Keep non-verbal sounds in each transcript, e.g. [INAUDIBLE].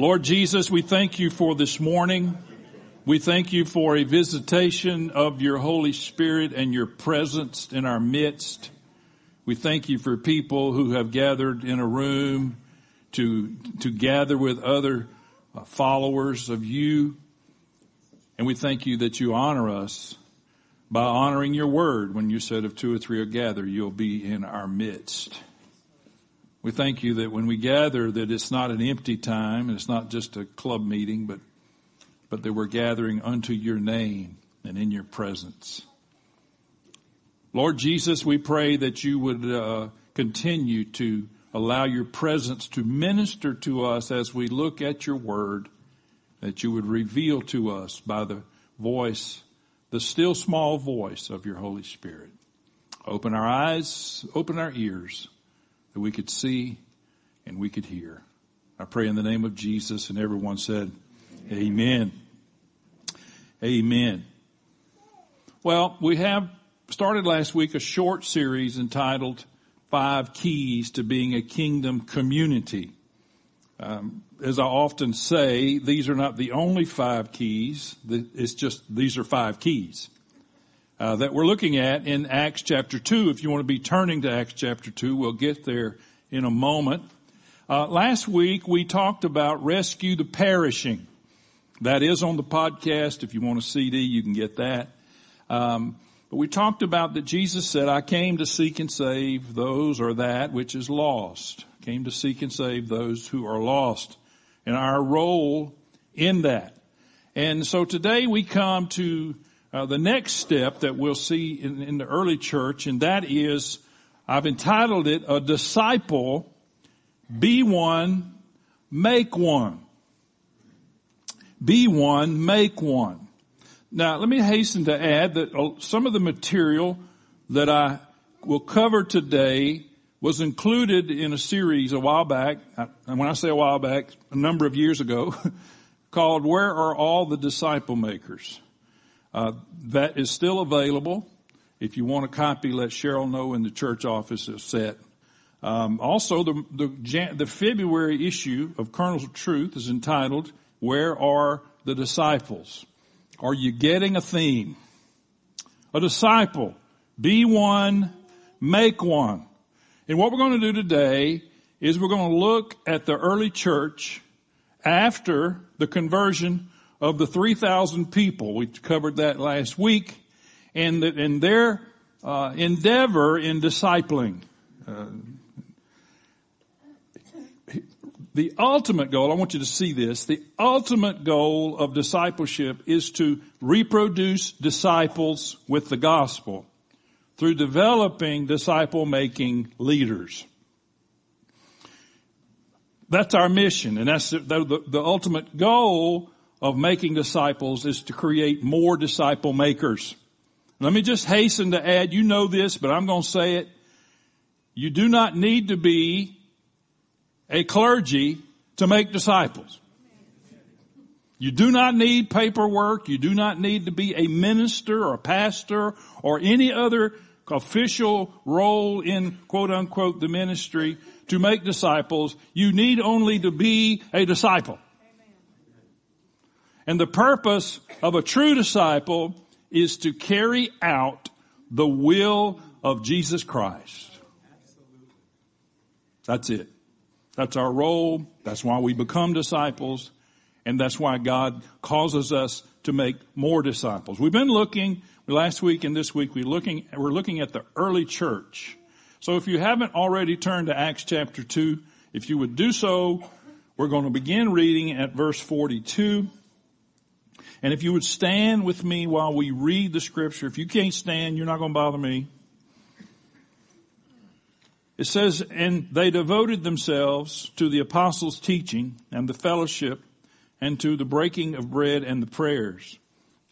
Lord Jesus, we thank you for this morning. We thank you for a visitation of your Holy Spirit and your presence in our midst. We thank you for people who have gathered in a room to, to gather with other uh, followers of you. And we thank you that you honor us by honoring your word when you said if two or three are gathered, you'll be in our midst. We thank you that when we gather that it's not an empty time and it's not just a club meeting, but, but that we're gathering unto your name and in your presence. Lord Jesus, we pray that you would uh, continue to allow your presence to minister to us as we look at your word, that you would reveal to us by the voice, the still small voice of your Holy Spirit. Open our eyes, open our ears that we could see and we could hear. I pray in the name of Jesus and everyone said, Amen. Amen. Well, we have started last week a short series entitled Five Keys to Being a Kingdom Community. Um, as I often say, these are not the only five keys. It's just, these are five keys uh, that we're looking at in Acts chapter 2. If you want to be turning to Acts chapter 2, we'll get there in a moment. Uh, last week we talked about rescue the perishing. That is on the podcast. If you want a CD, you can get that. Um, but we talked about that Jesus said, I came to seek and save those or that which is lost. Came to seek and save those who are lost. And our role in that. And so today we come to uh, the next step that we'll see in, in the early church, and that is, I've entitled it, a disciple, be one, make one. Be one, make one. Now, let me hasten to add that uh, some of the material that I will cover today was included in a series a while back, and when I say a while back, a number of years ago, [LAUGHS] called Where Are All the Disciple Makers? Uh, that is still available. If you want a copy, let Cheryl know in the church office is set. Um, also, the, the, the February issue of Kernels of Truth is entitled "Where Are the Disciples?" Are you getting a theme? A disciple, be one, make one. And what we're going to do today is we're going to look at the early church after the conversion of the 3,000 people. We covered that last week. And, and their uh, endeavor in discipling. Uh, the ultimate goal, I want you to see this, the ultimate goal of discipleship is to reproduce disciples with the gospel through developing disciple making leaders. That's our mission and that's the, the, the ultimate goal of making disciples is to create more disciple makers. Let me just hasten to add, you know this, but I'm going to say it. You do not need to be a clergy to make disciples. You do not need paperwork. You do not need to be a minister or a pastor or any other official role in quote unquote the ministry to make disciples. You need only to be a disciple. And the purpose of a true disciple is to carry out the will of Jesus Christ. That's it. That's our role. That's why we become disciples. And that's why God causes us to make more disciples. We've been looking last week and this week we're looking, we're looking at the early church. So if you haven't already turned to Acts chapter 2, if you would do so, we're going to begin reading at verse 42. And if you would stand with me while we read the scripture, if you can't stand, you're not going to bother me. It says, and they devoted themselves to the apostles' teaching and the fellowship and to the breaking of bread and the prayers.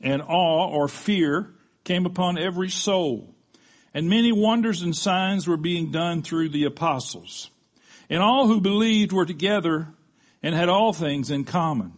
And awe or fear came upon every soul. And many wonders and signs were being done through the apostles. And all who believed were together and had all things in common.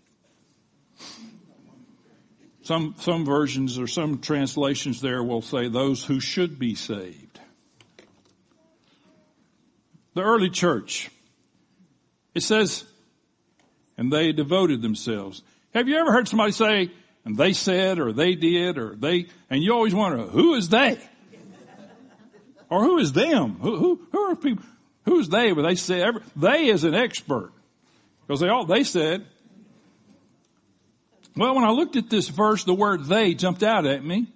Some, some versions or some translations there will say those who should be saved. The early church, it says and they devoted themselves. Have you ever heard somebody say, and they said, or they did, or they, and you always wonder, who is they? or who is them? Who, who, who are people? Who's they? But they say, every, they is an expert. Because they all, they said, well, when I looked at this verse, the word they jumped out at me.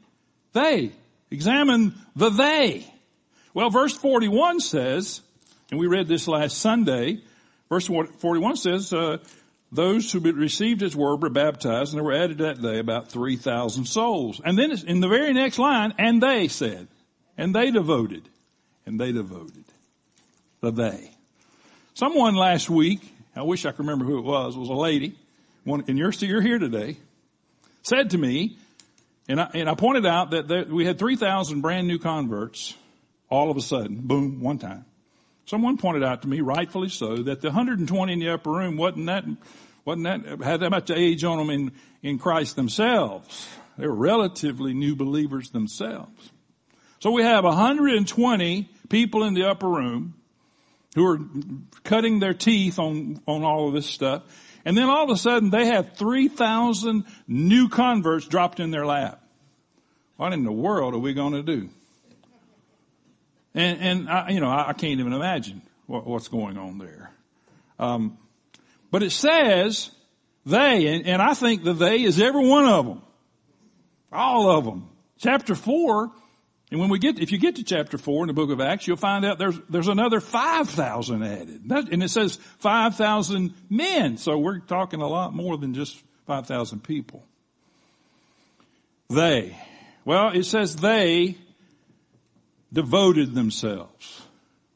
They. Examine the they. Well, verse 41 says, and we read this last Sunday, verse 41 says, uh, those who received his word were baptized and there were added that day about 3,000 souls. And then in the very next line, and they said, and they devoted, and they devoted. The they. Someone last week, I wish I could remember who it was, was a lady, one, and you're, you're here today, said to me, and I, and I pointed out that there, we had 3,000 brand new converts all of a sudden, boom, one time. Someone pointed out to me, rightfully so, that the 120 in the upper room wasn't that, wasn't that, had that much age on them in, in Christ themselves. They were relatively new believers themselves. So we have 120 people in the upper room who are cutting their teeth on, on all of this stuff. And then all of a sudden they have 3,000 new converts dropped in their lap. What in the world are we going to do? And, and I, you know, I, I can't even imagine what, what's going on there. Um, but it says they, and, and I think the they is every one of them. All of them. Chapter four, and when we get, if you get to chapter four in the book of Acts, you'll find out there's, there's another 5,000 added. And it says 5,000 men. So we're talking a lot more than just 5,000 people. They. Well, it says they devoted themselves.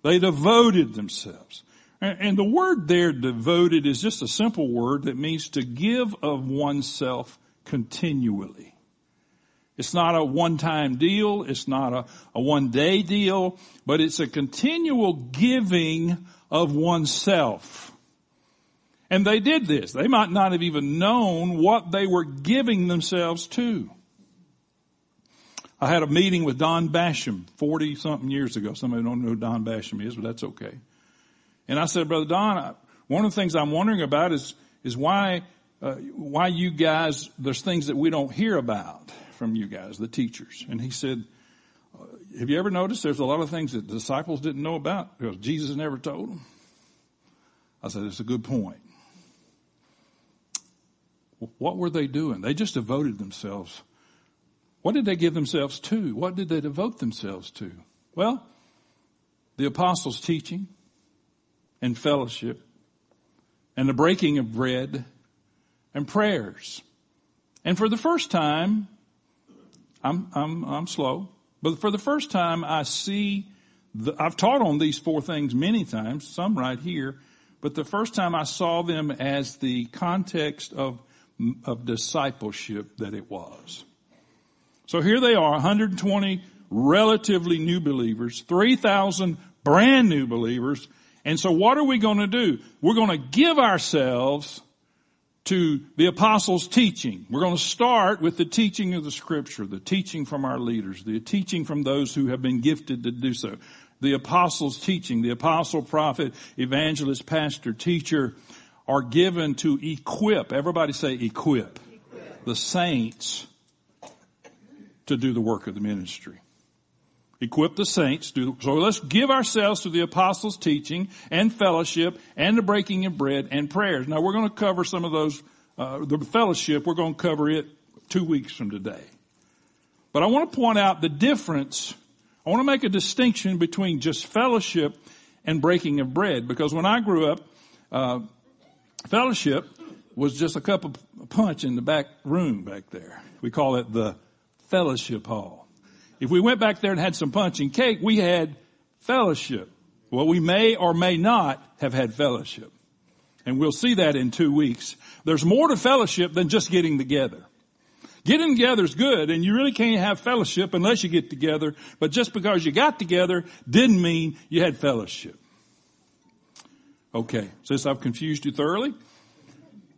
They devoted themselves. And the word there, devoted, is just a simple word that means to give of oneself continually. It's not a one-time deal. It's not a, a one-day deal, but it's a continual giving of oneself. And they did this. They might not have even known what they were giving themselves to. I had a meeting with Don Basham 40 something years ago. Somebody don't know who Don Basham is, but that's okay. And I said, Brother Don, one of the things I'm wondering about is, is why, uh, why you guys, there's things that we don't hear about from you guys, the teachers. And he said, have you ever noticed there's a lot of things that the disciples didn't know about because Jesus never told them? I said, it's a good point. What were they doing? They just devoted themselves what did they give themselves to? What did they devote themselves to? Well, the apostles' teaching and fellowship and the breaking of bread and prayers. And for the first time, I'm, I'm, I'm slow, but for the first time I see the, I've taught on these four things many times, some right here, but the first time I saw them as the context of, of discipleship that it was. So here they are, 120 relatively new believers, 3,000 brand new believers. And so what are we going to do? We're going to give ourselves to the apostles' teaching. We're going to start with the teaching of the scripture, the teaching from our leaders, the teaching from those who have been gifted to do so. The apostles' teaching, the apostle, prophet, evangelist, pastor, teacher are given to equip, everybody say equip, equip. the saints to do the work of the ministry. Equip the saints. So let's give ourselves to the apostles' teaching and fellowship and the breaking of bread and prayers. Now we're going to cover some of those, uh, the fellowship, we're going to cover it two weeks from today. But I want to point out the difference. I want to make a distinction between just fellowship and breaking of bread because when I grew up, uh, fellowship was just a cup of punch in the back room back there. We call it the fellowship hall. If we went back there and had some punch and cake, we had fellowship. Well, we may or may not have had fellowship. And we'll see that in two weeks. There's more to fellowship than just getting together. Getting together is good and you really can't have fellowship unless you get together. But just because you got together didn't mean you had fellowship. Okay. Since I've confused you thoroughly.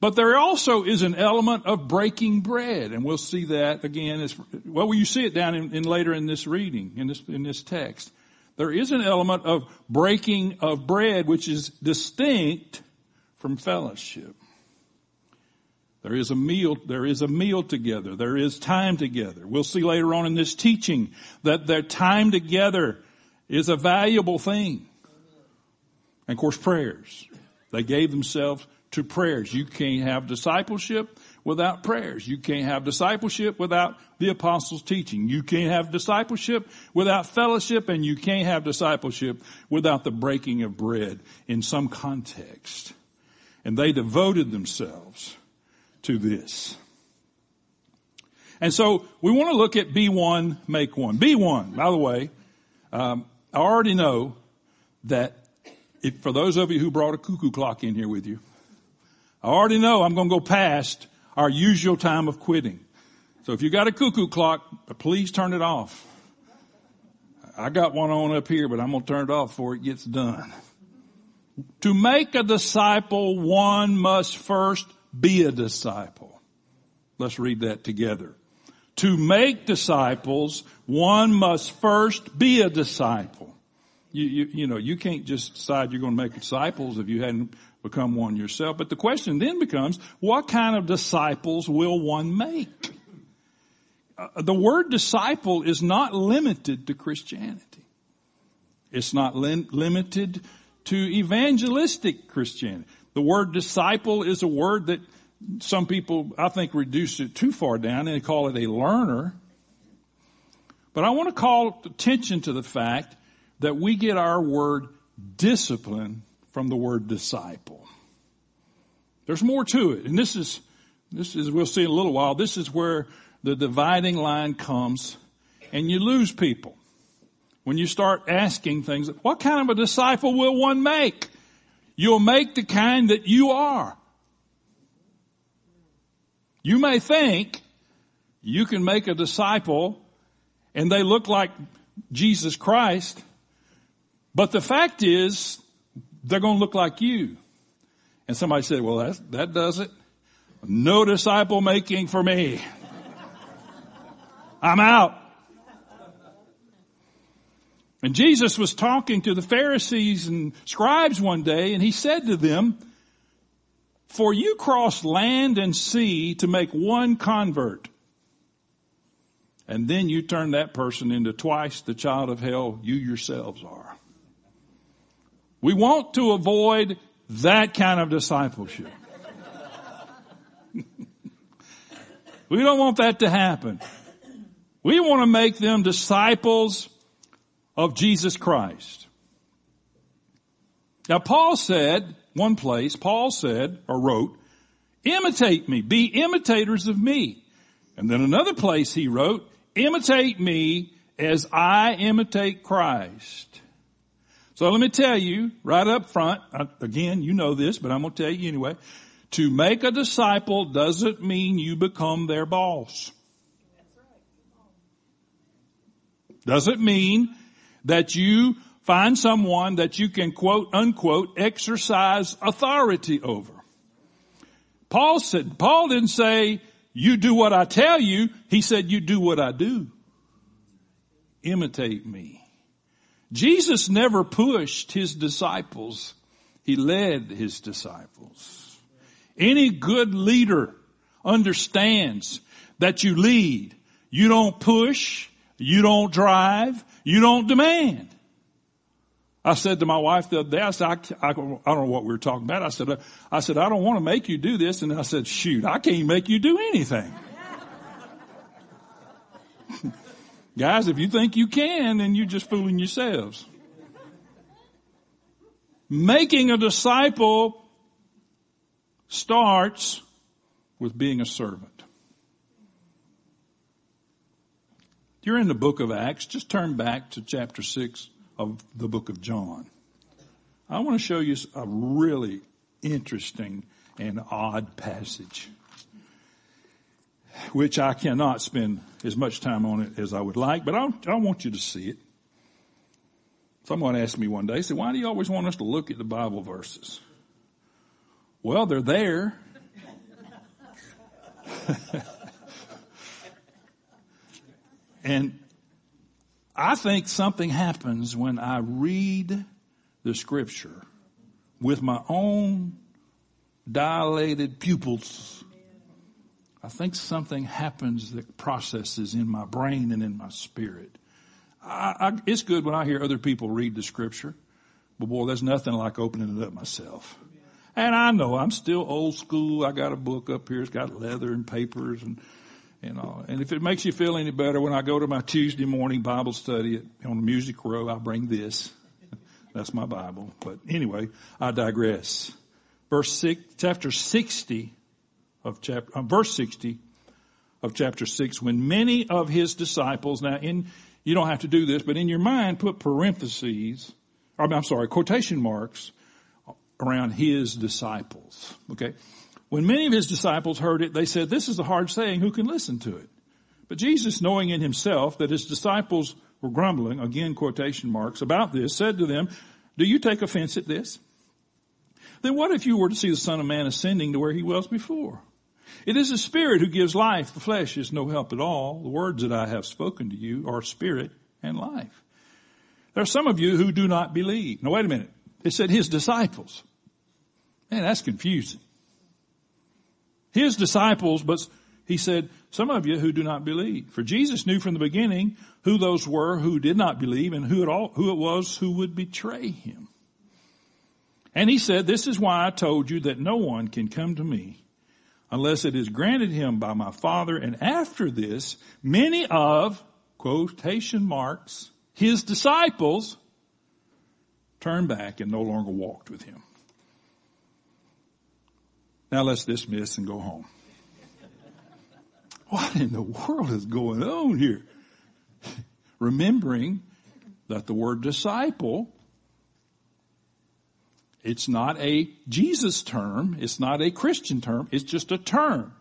But there also is an element of breaking bread, and we'll see that again. As, well, you see it down in, in later in this reading, in this in this text. There is an element of breaking of bread, which is distinct from fellowship. There is a meal, there is a meal together. There is time together. We'll see later on in this teaching that their time together is a valuable thing. And of course, prayers. They gave themselves to prayers. You can't have discipleship without prayers. You can't have discipleship without the apostles' teaching. You can't have discipleship without fellowship and you can't have discipleship without the breaking of bread in some context. And they devoted themselves to this. And so we want to look at B1, make one. B1, by the way, um, I already know that if, for those of you who brought a cuckoo clock in here with you, I already know I'm going to go past our usual time of quitting. So if you got a cuckoo clock, please turn it off. I got one on up here, but I'm going to turn it off before it gets done. To make a disciple, one must first be a disciple. Let's read that together. To make disciples, one must first be a disciple. You, you, you know, you can't just decide you're going to make disciples if you hadn't become one yourself. But the question then becomes, what kind of disciples will one make? Uh, the word disciple is not limited to Christianity. It's not lim- limited to evangelistic Christianity. The word disciple is a word that some people, I think, reduce it too far down and call it a learner. But I want to call attention to the fact that we get our word discipline from the word disciple. There's more to it. And this is, this is, we'll see in a little while, this is where the dividing line comes and you lose people. When you start asking things, what kind of a disciple will one make? You'll make the kind that you are. You may think you can make a disciple and they look like Jesus Christ, but the fact is they're going to look like you. And somebody said, well, that, that does it. No disciple making for me. I'm out. And Jesus was talking to the Pharisees and scribes one day and he said to them, for you cross land and sea to make one convert. And then you turn that person into twice the child of hell you yourselves are. We want to avoid that kind of discipleship. we don't want that to happen. We want to make them disciples of Jesus Christ. Now Paul said, one place, Paul said or wrote, imitate me, be imitators of me. And then another place he wrote, imitate me as I imitate Christ. So let me tell you right up front, again, you know this, but I'm going to tell you anyway. To make a disciple doesn't mean you become their boss. Doesn't mean that you find someone that you can quote unquote exercise authority over. Paul said, Paul didn't say, you do what I tell you. He said, you do what I do. Imitate me. Jesus never pushed his disciples. He led his disciples. Any good leader understands that you lead. You don't push. You don't drive. You don't demand. I said to my wife the other day, I said, I, I, I, don't know what we were talking about. I said, I said, I don't want to make you do this. And I said, shoot, I can't make you do anything. [LAUGHS] Guys, if you think you can, then you're just fooling yourselves. Making a disciple starts with being a servant. You're in the book of Acts. Just turn back to chapter 6 of the book of John. I want to show you a really interesting and odd passage, which I cannot spend as much time on it as I would like, but I, I want you to see it. Someone asked me one day, said, why do you always want us to look at the Bible verses? Well, they're there. [LAUGHS] and I think something happens when I read the scripture with my own dilated pupils. I think something happens that processes in my brain and in my spirit. I, I, it's good when I hear other people read the scripture, but boy, there's nothing like opening it up myself. And I know I'm still old school. I got a book up here. It's got leather and papers and, and all. And if it makes you feel any better, when I go to my Tuesday morning Bible study on the music row, I bring this. [LAUGHS] That's my Bible. But anyway, I digress. Verse six, chapter 60 of chapter, uh, verse 60 of chapter 6, when many of his disciples, now in, you don't have to do this, but in your mind put parentheses, or I'm sorry, quotation marks around his disciples. Okay. When many of his disciples heard it, they said, this is a hard saying. Who can listen to it? But Jesus, knowing in himself that his disciples were grumbling, again quotation marks, about this, said to them, do you take offense at this? Then what if you were to see the Son of Man ascending to where he was before? It is the Spirit who gives life. The flesh is no help at all. The words that I have spoken to you are spirit and life. There are some of you who do not believe. Now wait a minute. It said his disciples. Man, that's confusing. His disciples, but he said, some of you who do not believe. For Jesus knew from the beginning who those were who did not believe and who it, all, who it was who would betray him. And he said, this is why I told you that no one can come to me unless it is granted him by my Father. And after this, many of, quotation marks, his disciples turned back and no longer walked with him. Now let's dismiss and go home. What in the world is going on here? [LAUGHS] Remembering that the word disciple, it's not a Jesus term. It's not a Christian term. It's just a term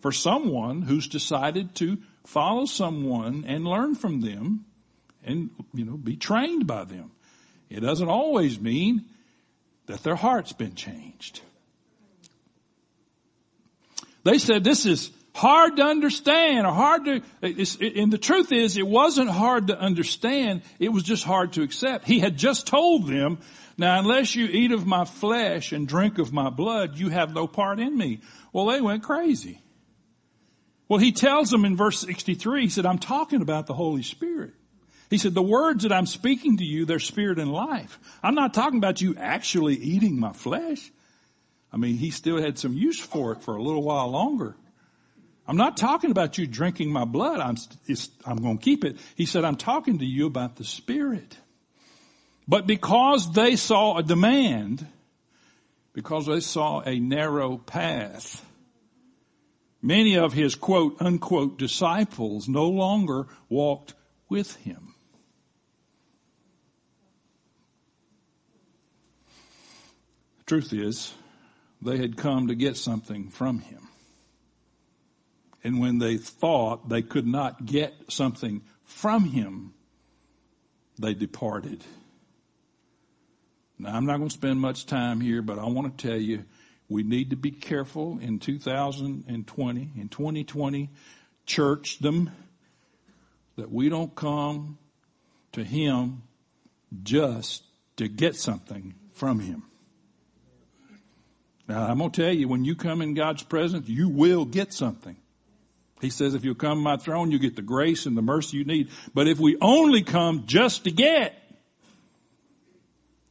for someone who's decided to follow someone and learn from them and, you know, be trained by them. It doesn't always mean that their heart's been changed. They said this is hard to understand or hard to, and the truth is it wasn't hard to understand, it was just hard to accept. He had just told them, now unless you eat of my flesh and drink of my blood, you have no part in me. Well, they went crazy. Well, he tells them in verse 63, he said, I'm talking about the Holy Spirit. He said, the words that I'm speaking to you, they're spirit and life. I'm not talking about you actually eating my flesh. I mean, he still had some use for it for a little while longer. I'm not talking about you drinking my blood. I'm, I'm going to keep it. He said, I'm talking to you about the Spirit. But because they saw a demand, because they saw a narrow path, many of his quote unquote disciples no longer walked with him. truth is, they had come to get something from him. And when they thought they could not get something from him, they departed. Now I'm not going to spend much time here, but I want to tell you, we need to be careful in 2020, in 2020, churchdom, that we don't come to him just to get something from him. Now I'm going to tell you, when you come in God's presence, you will get something. He says, if you come to my throne, you get the grace and the mercy you need. But if we only come just to get,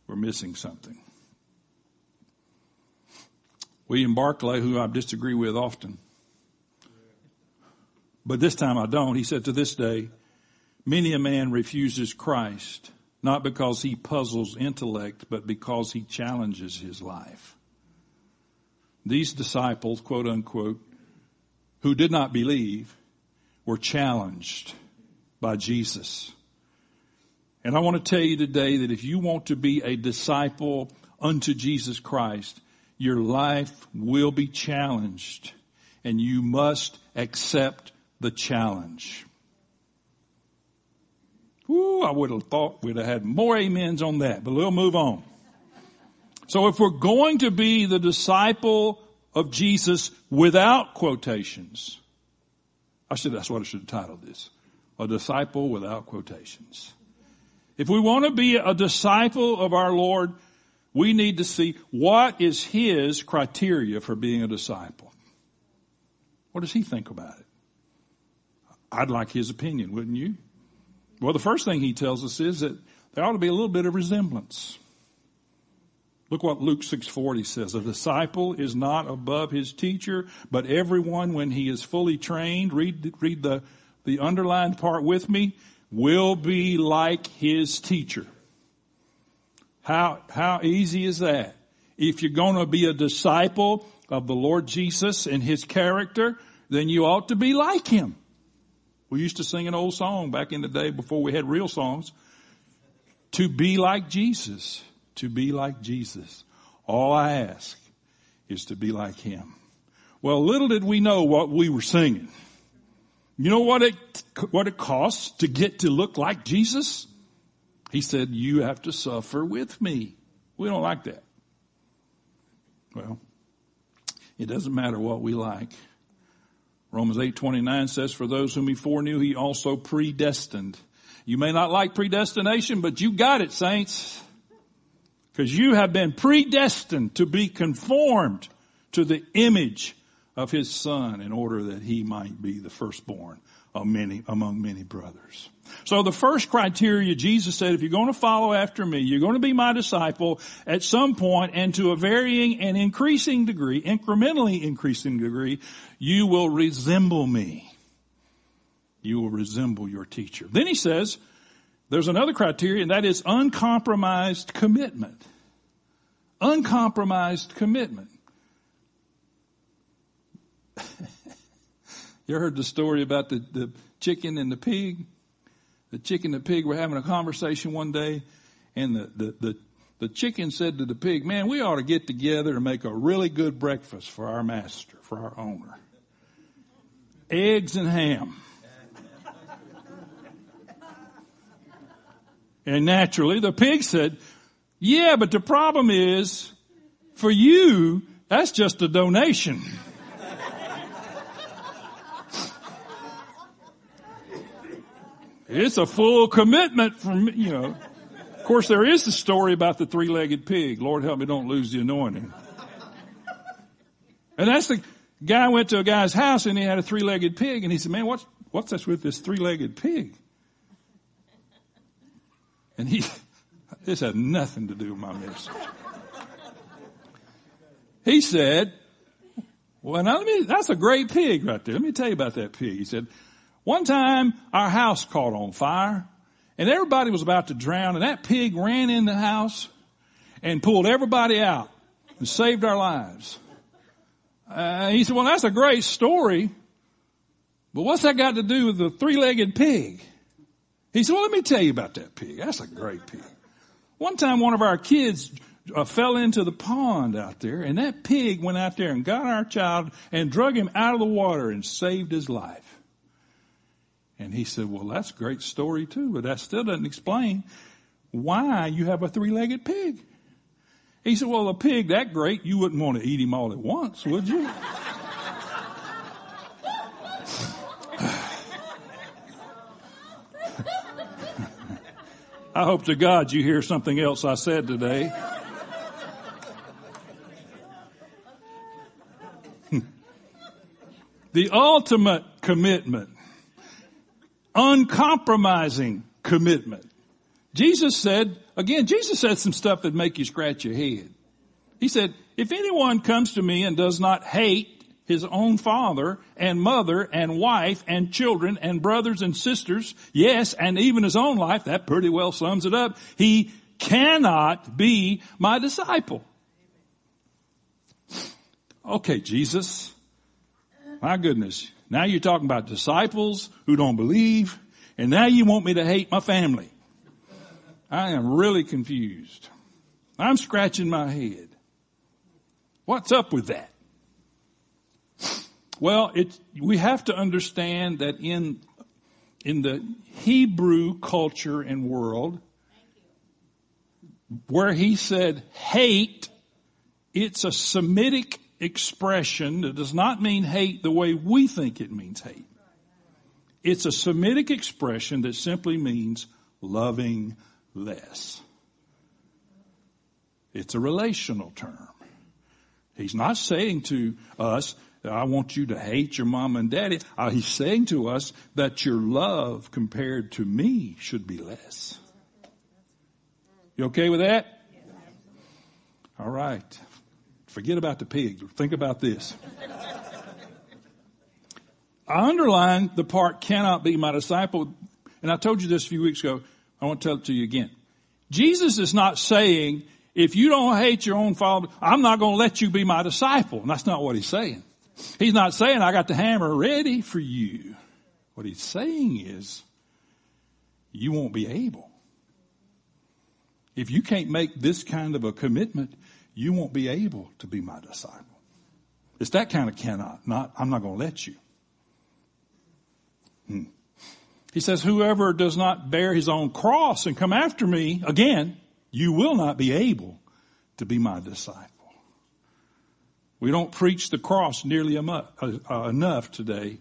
we're missing something. William Barclay, who I disagree with often, but this time I don't, he said to this day, many a man refuses Christ, not because he puzzles intellect, but because he challenges his life. These disciples, quote unquote, who did not believe were challenged by Jesus. And I want to tell you today that if you want to be a disciple unto Jesus Christ, your life will be challenged and you must accept the challenge. Ooh, I would have thought we'd have had more amens on that, but we'll move on. So if we're going to be the disciple of Jesus without quotations, I should, that's what I should have titled this. A disciple without quotations. If we want to be a disciple of our Lord, we need to see what is His criteria for being a disciple. What does He think about it? I'd like His opinion, wouldn't you? Well, the first thing He tells us is that there ought to be a little bit of resemblance. Look what Luke 6:40 says. A disciple is not above his teacher, but everyone when he is fully trained, read, read the, the underlined part with me, will be like his teacher. How, how easy is that? If you're going to be a disciple of the Lord Jesus and his character, then you ought to be like him. We used to sing an old song back in the day before we had real songs. To be like Jesus. To be like Jesus. All I ask is to be like him. Well, little did we know what we were singing. You know what it, what it costs to get to look like Jesus? He said, you have to suffer with me. We don't like that. Well, it doesn't matter what we like. Romans 8:29 says for those whom he foreknew he also predestined. You may not like predestination, but you got it saints. Cuz you have been predestined to be conformed to the image of his son in order that he might be the firstborn of many, among many brothers. So the first criteria, Jesus said, if you're going to follow after me, you're going to be my disciple at some point and to a varying and increasing degree, incrementally increasing degree, you will resemble me. You will resemble your teacher. Then he says, there's another criteria and that is uncompromised commitment. Uncompromised commitment. [LAUGHS] you heard the story about the, the chicken and the pig? The chicken and the pig were having a conversation one day and the, the, the, the chicken said to the pig, man, we ought to get together and make a really good breakfast for our master, for our owner. Eggs and ham. [LAUGHS] And naturally the pig said, yeah, but the problem is for you, that's just a donation. It's a full commitment from, you know. Of course, there is the story about the three-legged pig. Lord help me don't lose the anointing. And that's the guy went to a guy's house and he had a three-legged pig and he said, man, what's, what's this with this three-legged pig? And he, this had nothing to do with my message. He said, well, now let me, that's a great pig right there. Let me tell you about that pig. He said, one time our house caught on fire and everybody was about to drown and that pig ran in the house and pulled everybody out and saved our lives. Uh, he said, well, that's a great story, but what's that got to do with the three-legged pig? He said, well, let me tell you about that pig. That's a great pig. One time one of our kids uh, fell into the pond out there and that pig went out there and got our child and drug him out of the water and saved his life. And he said, well, that's a great story too, but that still doesn't explain why you have a three-legged pig. He said, well, a pig that great, you wouldn't want to eat him all at once, would you? I hope to God you hear something else I said today. [LAUGHS] the ultimate commitment uncompromising commitment. Jesus said, again, Jesus said some stuff that make you scratch your head. He said, if anyone comes to me and does not hate his own father and mother and wife and children and brothers and sisters, yes, and even his own life, that pretty well sums it up. He cannot be my disciple. Okay, Jesus. My goodness. Now you're talking about disciples who don't believe, and now you want me to hate my family. I am really confused. I'm scratching my head. What's up with that? Well, it, we have to understand that in, in the Hebrew culture and world, where he said hate, it's a Semitic expression that does not mean hate the way we think it means hate. It's a Semitic expression that simply means loving less. It's a relational term. He's not saying to us, I want you to hate your mom and daddy. Uh, he's saying to us that your love compared to me should be less. You okay with that? All right. Forget about the pig. Think about this. I underline the part cannot be my disciple. And I told you this a few weeks ago. I want to tell it to you again. Jesus is not saying, if you don't hate your own father, I'm not going to let you be my disciple. And that's not what he's saying. He's not saying I got the hammer ready for you. What he's saying is you won't be able. If you can't make this kind of a commitment, you won't be able to be my disciple. It's that kind of cannot, not, I'm not going to let you. Hmm. He says, whoever does not bear his own cross and come after me, again, you will not be able to be my disciple. We don't preach the cross nearly uh, enough today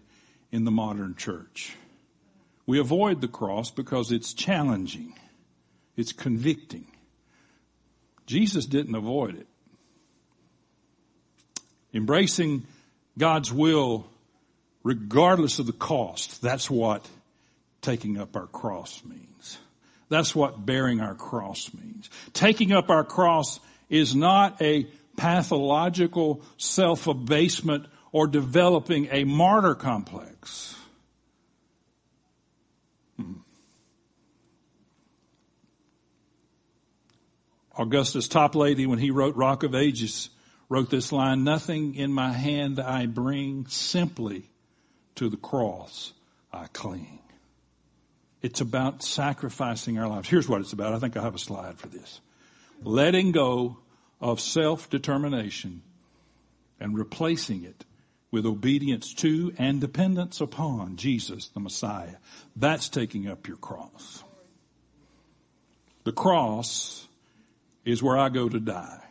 in the modern church. We avoid the cross because it's challenging. It's convicting. Jesus didn't avoid it. Embracing God's will regardless of the cost, that's what taking up our cross means. That's what bearing our cross means. Taking up our cross is not a pathological self-abasement or developing a martyr complex. Augustus Toplady, when he wrote Rock of Ages, wrote this line, nothing in my hand I bring, simply to the cross I cling. It's about sacrificing our lives. Here's what it's about. I think I have a slide for this. Letting go of self-determination and replacing it with obedience to and dependence upon Jesus, the Messiah. That's taking up your cross. The cross is where I go to die.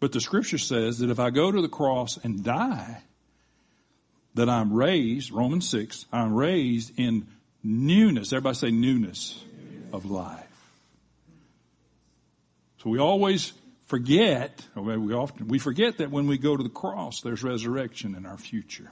But the scripture says that if I go to the cross and die, that I'm raised, Romans 6, I'm raised in newness. Everybody say newness of life. So we always forget, or we often, we forget that when we go to the cross, there's resurrection in our future.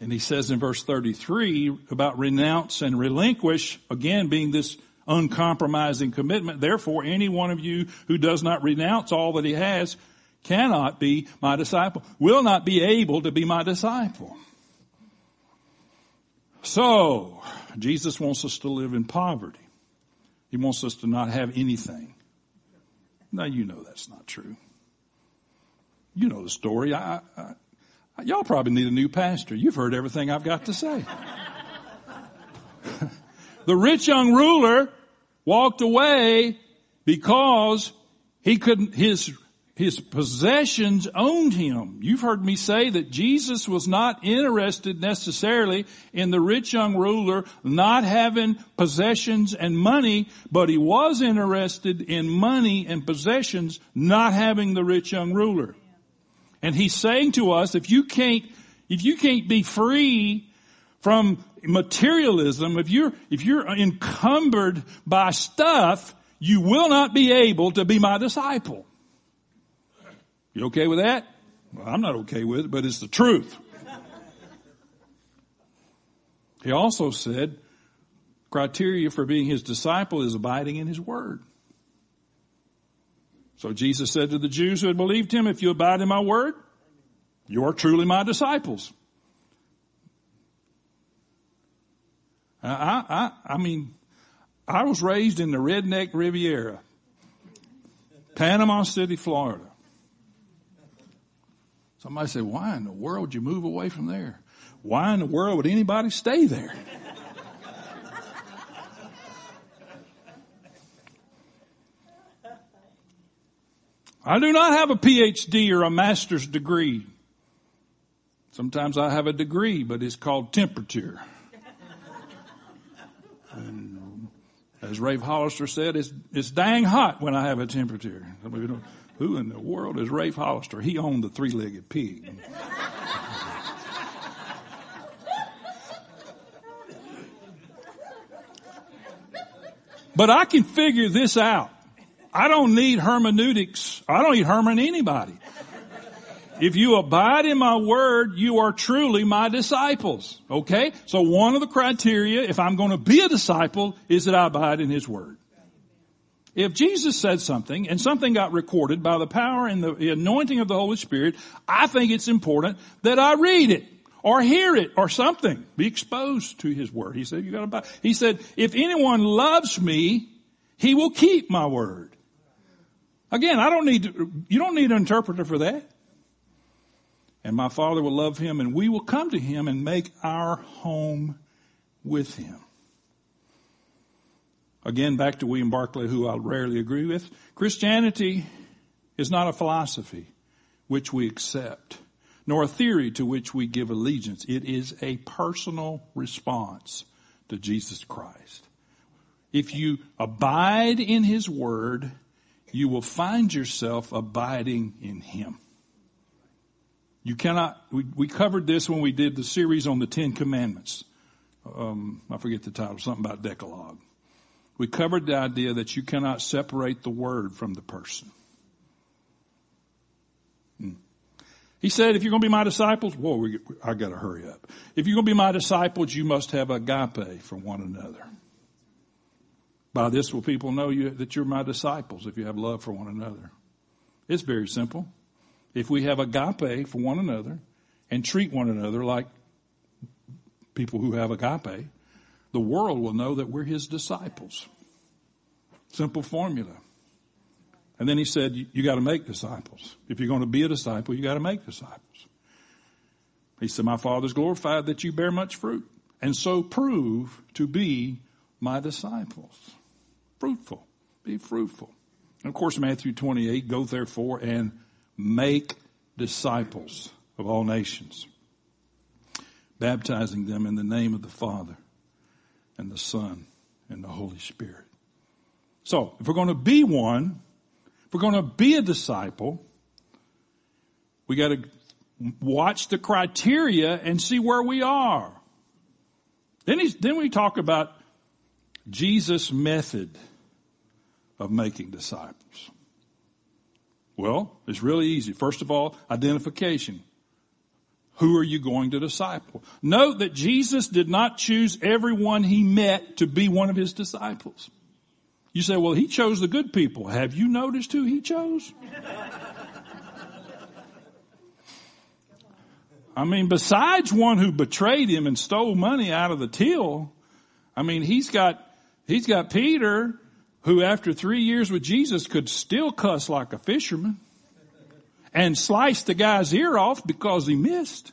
And he says in verse 33 about renounce and relinquish, again being this uncompromising commitment. Therefore, any one of you who does not renounce all that he has cannot be my disciple, will not be able to be my disciple. So, Jesus wants us to live in poverty. He wants us to not have anything. Now you know that's not true. You know the story. I, I, y'all probably need a new pastor. You've heard everything I've got to say. The rich young ruler walked away because he couldn't, his his possessions owned him. You've heard me say that Jesus was not interested necessarily in the rich young ruler not having possessions and money, but he was interested in money and possessions not having the rich young ruler. And he's saying to us, if you can't, if you can't be free from materialism, if you're, if you're encumbered by stuff, you will not be able to be my disciple. You okay with that? Well, I'm not okay with it, but it's the truth. He also said criteria for being his disciple is abiding in his word. So Jesus said to the Jews who had believed him, if you abide in my word, you are truly my disciples. I, I, I mean, I was raised in the redneck Riviera, Panama City, Florida. Somebody said, why in the world would you move away from there? Why in the world would anybody stay there? I do not have a PhD or a master's degree. Sometimes I have a degree, but it's called temperature. And as Rafe Hollister said, it's, it's dang hot when I have a temperature. Who in the world is Rafe Hollister? He owned the three-legged pig. But I can figure this out. I don't need hermeneutics. I don't need Herman anybody. If you abide in my word, you are truly my disciples. Okay? So one of the criteria, if I'm going to be a disciple, is that I abide in his word. If Jesus said something and something got recorded by the power and the anointing of the Holy Spirit, I think it's important that I read it or hear it or something. Be exposed to his word. He said, you gotta buy. He said, if anyone loves me, he will keep my word. Again, I don't need to, you don't need an interpreter for that. And my father will love him and we will come to him and make our home with him. Again, back to William Barclay, who I rarely agree with. Christianity is not a philosophy which we accept nor a theory to which we give allegiance. It is a personal response to Jesus Christ. If you abide in His Word, you will find yourself abiding in Him. You cannot, we, we covered this when we did the series on the Ten Commandments. Um, I forget the title, something about Decalogue. We covered the idea that you cannot separate the Word from the person. He said, if you're going to be my disciples, whoa, we, I got to hurry up. If you're going to be my disciples, you must have agape for one another. By this will people know you, that you're my disciples if you have love for one another. It's very simple. If we have agape for one another and treat one another like people who have agape, the world will know that we're his disciples. Simple formula. And then he said, you, got to make disciples. If you're going to be a disciple, you got to make disciples. He said, my father's glorified that you bear much fruit and so prove to be my disciples. Fruitful. Be fruitful. And of course, Matthew 28, go therefore and make disciples of all nations, baptizing them in the name of the Father and the Son and the Holy Spirit. So, if we're going to be one, if we're going to be a disciple, we got to watch the criteria and see where we are. Then, then we talk about Jesus' method of making disciples. Well, it's really easy. First of all, identification. Who are you going to disciple? Note that Jesus did not choose everyone he met to be one of his disciples. You say, well, he chose the good people. Have you noticed who he chose? I mean, besides one who betrayed him and stole money out of the till, I mean, he's got, he's got Peter, who after three years with Jesus could still cuss like a fisherman and slice the guy's ear off because he missed.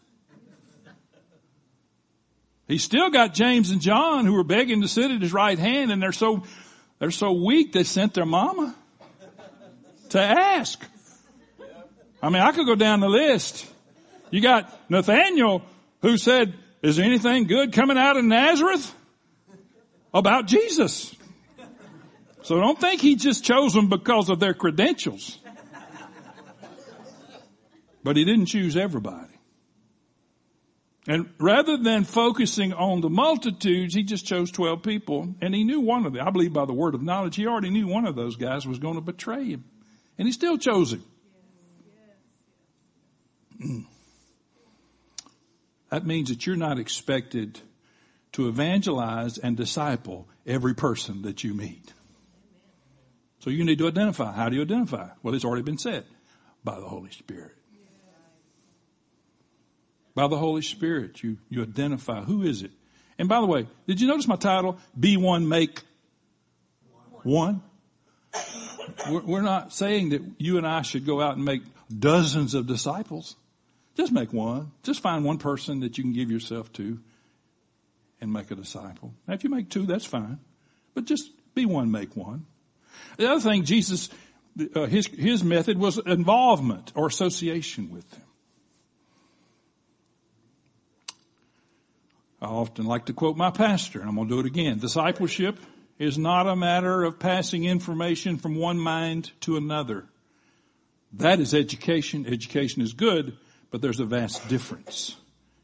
He's still got James and John who were begging to sit at his right hand and they're so they're so weak they sent their mama to ask. I mean, I could go down the list. You got Nathaniel who said, is there anything good coming out of Nazareth? About Jesus. So don't think he just chose them because of their credentials. But he didn't choose everybody. And rather than focusing on the multitudes, he just chose 12 people and he knew one of them. I believe by the word of knowledge, he already knew one of those guys was going to betray him. And he still chose him. Mm. That means that you're not expected to evangelize and disciple every person that you meet. So you need to identify. How do you identify? Well, it's already been said by the Holy Spirit. By the Holy Spirit, you, you identify who is it. And by the way, did you notice my title? Be one, make one. We're not saying that you and I should go out and make dozens of disciples. Just make one. Just find one person that you can give yourself to and make a disciple. Now, if you make two, that's fine. But just be one, make one. The other thing Jesus uh, his, his method was involvement or association with them. I often like to quote my pastor, and I'm going to do it again. Discipleship is not a matter of passing information from one mind to another. That is education. Education is good, but there's a vast difference.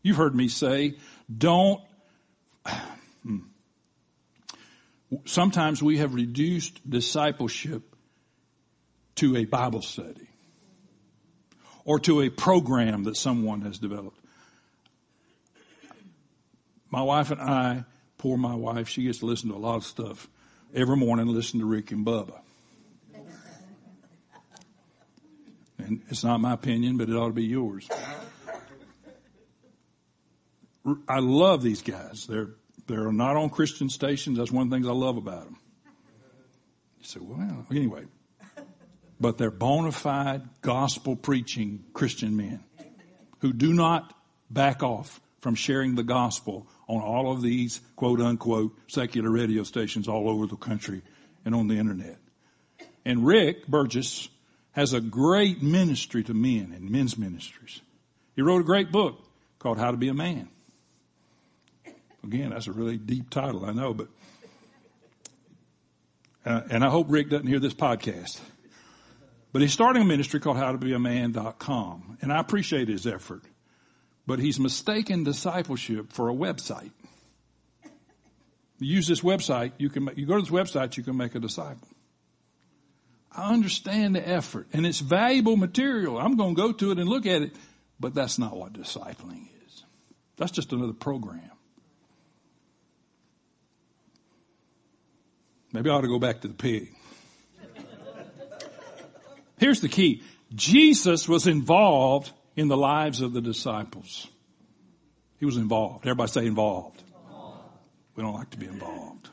You've heard me say, don't. Sometimes we have reduced discipleship to a Bible study or to a program that someone has developed. My wife and I, poor my wife, she gets to listen to a lot of stuff every morning, listen to Rick and Bubba. And it's not my opinion, but it ought to be yours. I love these guys. They're, they're not on Christian stations. That's one of the things I love about them. You say, well, anyway. But they're bona fide gospel preaching Christian men who do not back off from sharing the gospel on all of these quote unquote secular radio stations all over the country and on the internet. And Rick Burgess has a great ministry to men and men's ministries. He wrote a great book called How to Be a Man. Again, that's a really deep title, I know, but, uh, and I hope Rick doesn't hear this podcast. But he's starting a ministry called howtobeaman.com, and I appreciate his effort. But he's mistaken discipleship for a website. You use this website, you can, you go to this website, you can make a disciple. I understand the effort and it's valuable material. I'm going to go to it and look at it, but that's not what discipling is. That's just another program. Maybe I ought to go back to the pig. Here's the key. Jesus was involved in the lives of the disciples. He was involved. Everybody say involved. We don't like to be involved.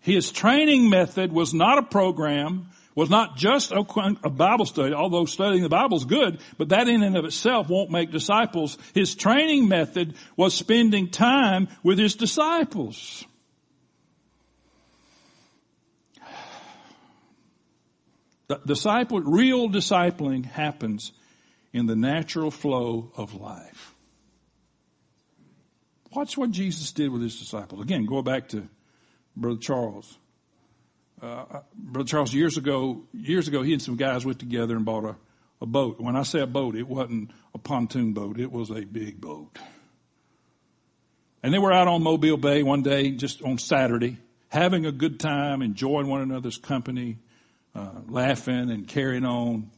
His training method was not a program, was not just a, Bible study, although studying the Bible is good, but that in and of itself won't make disciples. His training method was spending time with his disciples. The disciple, real discipling happens in the natural flow of life. Watch what Jesus did with his disciples. Again, go back to Brother Charles. Uh, Brother Charles, years ago, years ago, he and some guys went together and bought a, a boat. When I say a boat, it wasn't a pontoon boat. It was a big boat. And they were out on Mobile Bay one day, just on Saturday, having a good time, enjoying one another's company, uh, laughing and carrying on.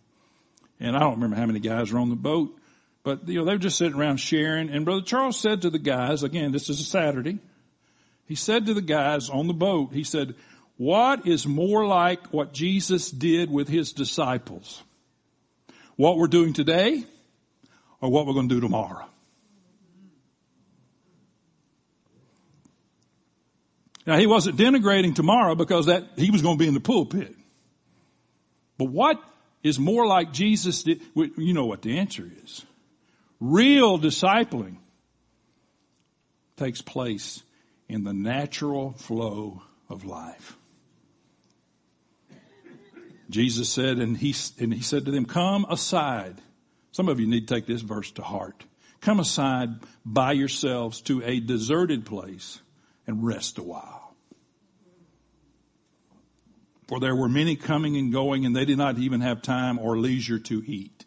And I don't remember how many guys were on the boat, but you know, they were just sitting around sharing. And Brother Charles said to the guys, again, this is a Saturday. He said to the guys on the boat, he said, what is more like what Jesus did with his disciples? What we're doing today or what we're going to do tomorrow? Now he wasn't denigrating tomorrow because that he was going to be in the pulpit. But what is more like Jesus did? You know what the answer is. Real discipling takes place in the natural flow of life. Jesus said, and he, and he said to them, come aside. Some of you need to take this verse to heart. Come aside by yourselves to a deserted place and rest a while. For there were many coming and going and they did not even have time or leisure to eat.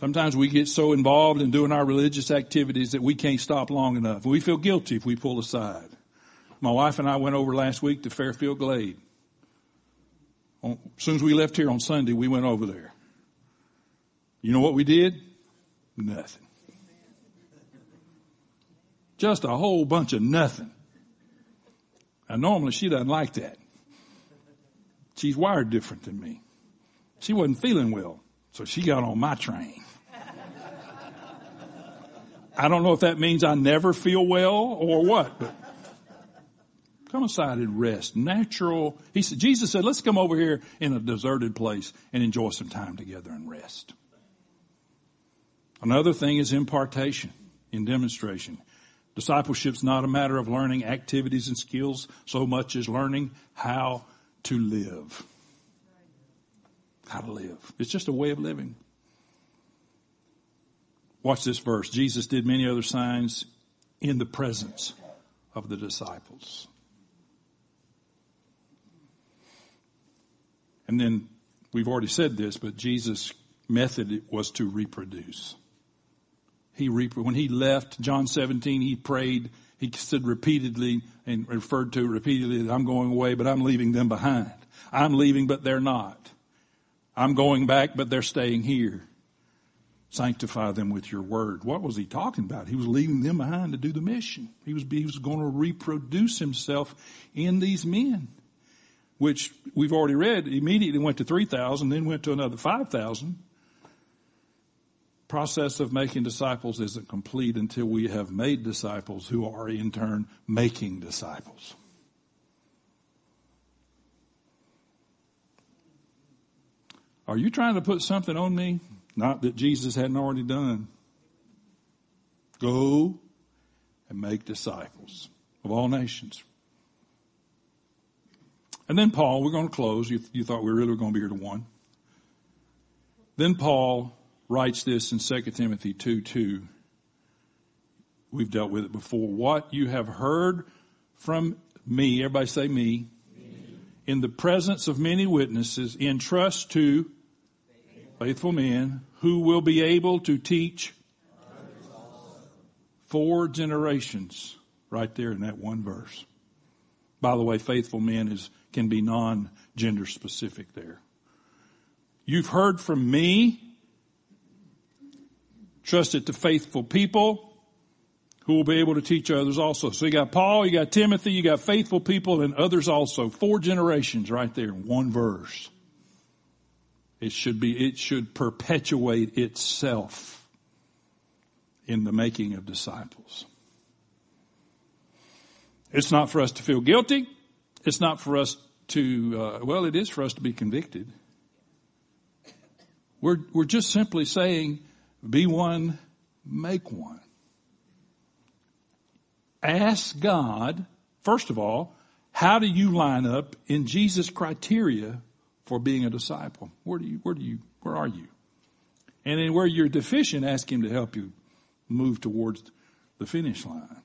Sometimes we get so involved in doing our religious activities that we can't stop long enough. We feel guilty if we pull aside. My wife and I went over last week to Fairfield Glade. As soon as we left here on Sunday, we went over there. You know what we did? Nothing. Just a whole bunch of nothing. Now normally she doesn't like that. She's wired different than me. She wasn't feeling well, so she got on my train. I don't know if that means I never feel well or what, but Come aside and rest. Natural. He said, Jesus said, let's come over here in a deserted place and enjoy some time together and rest. Another thing is impartation in demonstration. Discipleship's not a matter of learning activities and skills so much as learning how to live. How to live. It's just a way of living. Watch this verse. Jesus did many other signs in the presence of the disciples. And then we've already said this, but Jesus' method was to reproduce. He when he left John 17, he prayed. He said repeatedly and referred to repeatedly that I'm going away, but I'm leaving them behind. I'm leaving, but they're not. I'm going back, but they're staying here. Sanctify them with your word. What was he talking about? He was leaving them behind to do the mission. He was, he was going to reproduce himself in these men, which we've already read immediately went to 3,000, then went to another 5,000. Process of making disciples isn't complete until we have made disciples who are in turn making disciples. Are you trying to put something on me? Not that Jesus hadn't already done. Go and make disciples of all nations. And then Paul, we're going to close. You, you thought we really were going to be here to one. Then Paul writes this in 2 Timothy 2 2. We've dealt with it before. What you have heard from me, everybody say me, me. in the presence of many witnesses, entrust to faithful men who will be able to teach four generations right there in that one verse. By the way, faithful men is, can be non-gender specific there. You've heard from me. Trust it to faithful people who will be able to teach others also. So you got Paul, you got Timothy, you got faithful people and others also. Four generations right there in one verse. It should be, it should perpetuate itself in the making of disciples. It's not for us to feel guilty. It's not for us to, uh, well, it is for us to be convicted. We're, we're just simply saying, be one, make one. Ask God, first of all, how do you line up in Jesus' criteria for being a disciple. Where do you, where do you, where are you? And then where you're deficient, ask Him to help you move towards the finish line.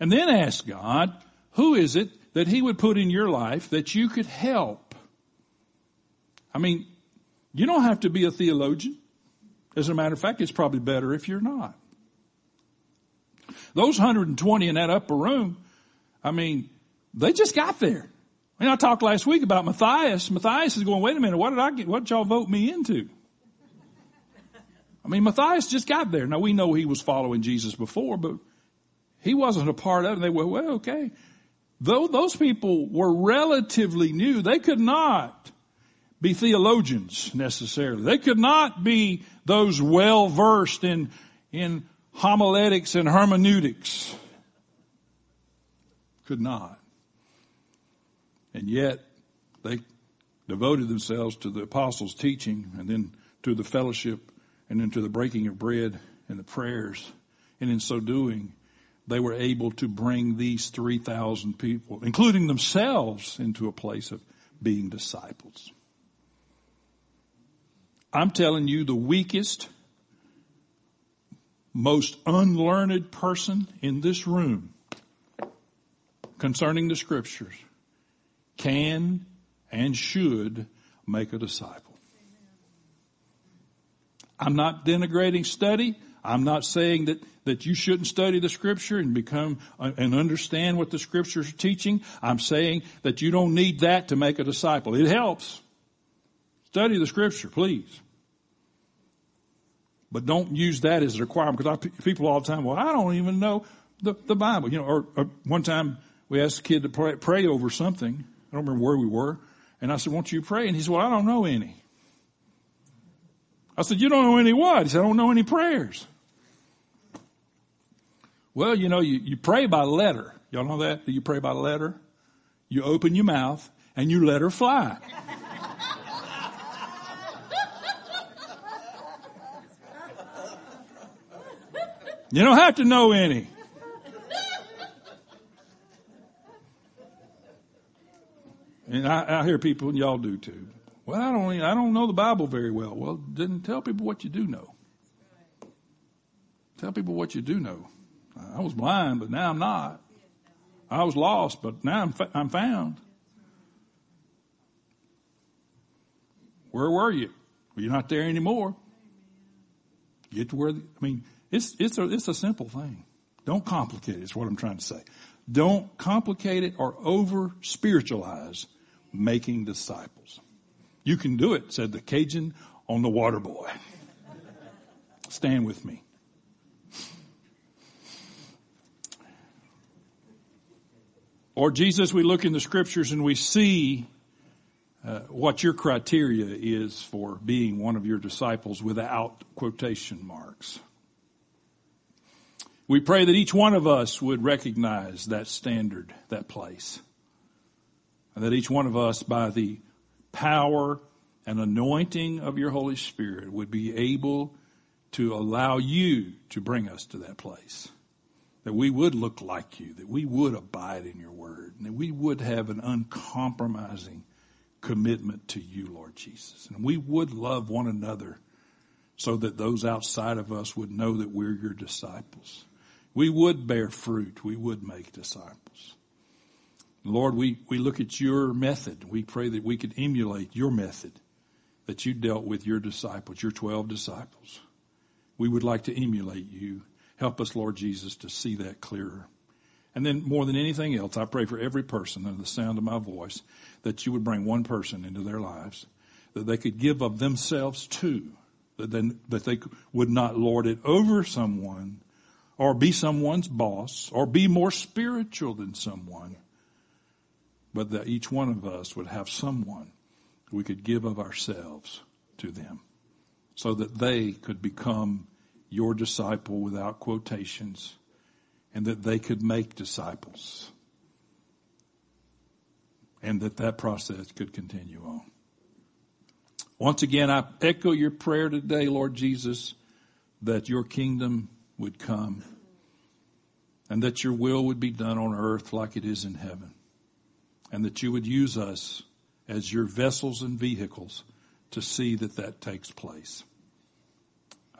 And then ask God, who is it that He would put in your life that you could help? I mean, you don't have to be a theologian. As a matter of fact, it's probably better if you're not. Those 120 in that upper room, I mean, they just got there. I mean, I talked last week about Matthias. Matthias is going, wait a minute, what did I get? What did y'all vote me into? I mean, Matthias just got there. Now we know he was following Jesus before, but he wasn't a part of it. And They were, well, okay. Though those people were relatively new, they could not be theologians necessarily. They could not be those well versed in, in homiletics and hermeneutics. Could not. And yet they devoted themselves to the apostles' teaching and then to the fellowship and then to the breaking of bread and the prayers. And in so doing, they were able to bring these 3,000 people, including themselves, into a place of being disciples. I'm telling you, the weakest, most unlearned person in this room concerning the scriptures can and should make a disciple. I'm not denigrating study. I'm not saying that, that you shouldn't study the scripture and become uh, and understand what the scriptures are teaching. I'm saying that you don't need that to make a disciple. It helps. Study the scripture, please. But don't use that as a requirement because I, people all the time, well, I don't even know the, the Bible. You know, or, or one time we asked a kid to pray, pray over something I don't remember where we were. And I said, won't you pray? And he said, well, I don't know any. I said, you don't know any what? He said, I don't know any prayers. Well, you know, you, you pray by letter. Y'all know that? Do you pray by letter? You open your mouth and you let her fly. You don't have to know any. And I, I hear people, and y'all do too. Well, I don't, I don't know the Bible very well. Well, then tell people what you do know. Tell people what you do know. I was blind, but now I'm not. I was lost, but now I'm, I'm found. Where were you? Well, you're not there anymore. Get to where, the, I mean, it's, it's a, it's a simple thing. Don't complicate it, is what I'm trying to say. Don't complicate it or over spiritualize making disciples. You can do it, said the Cajun on the water boy. Stand with me. Lord Jesus, we look in the scriptures and we see uh, what your criteria is for being one of your disciples without quotation marks. We pray that each one of us would recognize that standard, that place. And that each one of us, by the power and anointing of your Holy Spirit, would be able to allow you to bring us to that place that we would look like you, that we would abide in your word, and that we would have an uncompromising commitment to you, Lord Jesus. And we would love one another so that those outside of us would know that we're your disciples. We would bear fruit. We would make disciples. Lord, we, we look at your method. We pray that we could emulate your method that you dealt with your disciples, your 12 disciples. We would like to emulate you Help us, Lord Jesus, to see that clearer. And then more than anything else, I pray for every person under the sound of my voice that you would bring one person into their lives that they could give of themselves to, that, then, that they would not lord it over someone or be someone's boss or be more spiritual than someone, but that each one of us would have someone we could give of ourselves to them so that they could become your disciple without quotations and that they could make disciples and that that process could continue on. Once again, I echo your prayer today, Lord Jesus, that your kingdom would come and that your will would be done on earth like it is in heaven and that you would use us as your vessels and vehicles to see that that takes place.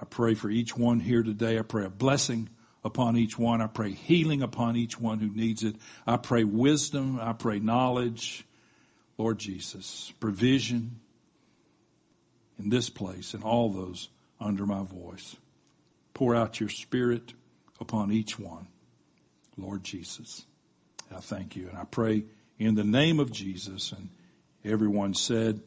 I pray for each one here today. I pray a blessing upon each one. I pray healing upon each one who needs it. I pray wisdom. I pray knowledge. Lord Jesus, provision in this place and all those under my voice. Pour out your spirit upon each one. Lord Jesus, I thank you. And I pray in the name of Jesus and everyone said,